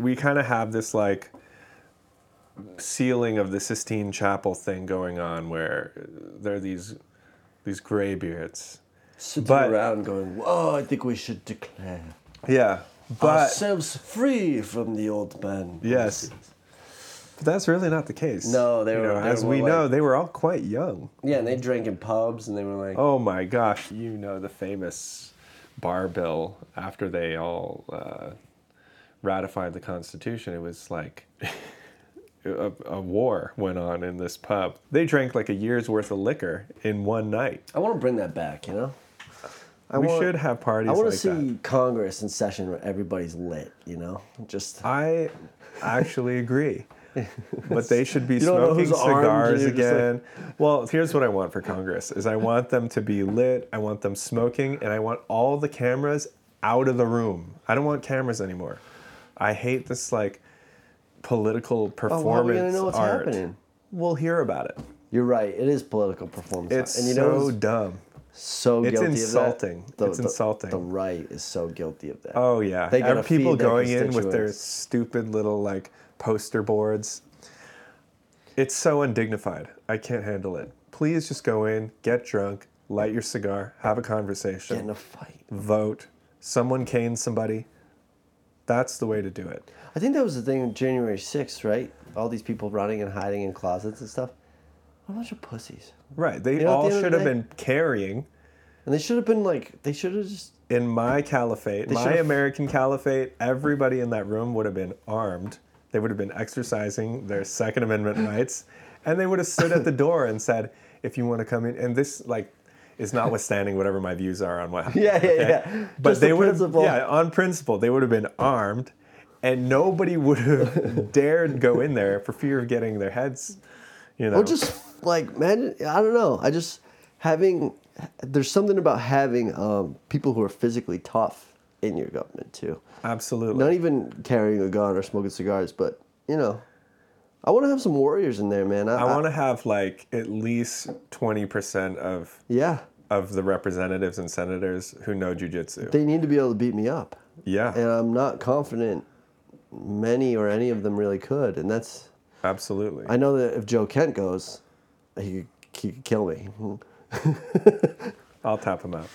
we kind of have this like ceiling of the Sistine Chapel thing going on where there are these these graybeards. Sitting But- around going, whoa, I think we should declare Yeah, but ourselves free from the old man. yes, but that's really not the case. No, they You were- know, they as were we like- know, they were all quite young. Yeah, and they drank in pubs and they were like, Oh my gosh, you know the famous bar bill after they all uh, ratified the Constitution. It was like a, a war went on in this pub. They drank like a year's worth of liquor in one night. I want to bring that back, you know? I we want- should have parties I want like to see that. Congress in session where everybody's lit, you know? Just. I actually agree. But they should be You don't know smoking cigars you're like- again. well, here's what I want for Congress is I want them to be lit, I want them smoking, and I want all the cameras out of the room. I don't want cameras anymore. I hate this like political Oh, performance how are we gonna know what's art. happening? We'll hear about it. You're right. It is political performance. art. It's and you so know who's dumb. so it's insulting. of that? The- It's the- insulting. The right is so guilty of that. Oh yeah, They gotta people going in with their stupid little like poster boards. It's so undignified. I can't handle it. Please just go in, get drunk, light your cigar, have a conversation, Get in a fight. vote. Someone cane somebody. That's the way to do it. I think that was the thing on January 6th, right? All these people running and hiding in closets and stuff. What a bunch of pussies. Right. They You know, at the all end of should the have day- been carrying And they should have been like, they should have just. in my caliphate, They my should've- American caliphate, everybody in that room would have been armed. They would have been exercising their Second Amendment rights, and they would have stood at the door and said, "If you want to come in," and this like is notwithstanding whatever my views are on what. Yeah, yeah, yeah. But Just they the would have, yeah, on principle, they would have been armed, and nobody would have dared go in there for fear of getting their heads, you know. Or just like, man, I don't know. I just having, there's something about having um, people who are physically tough in your government too. absolutely. Not even carrying a gun or smoking cigars, but, you know, I want to have some warriors in there, man. I, I want to have like at least twenty percent of Yeah. Of the representatives and senators who know jujitsu. They need to be able to beat me up. Yeah, And I'm not confident many or any of them really could. And that's, absolutely. I know that if Joe Kent goes, he, could- he could kill me. I'll tap him out.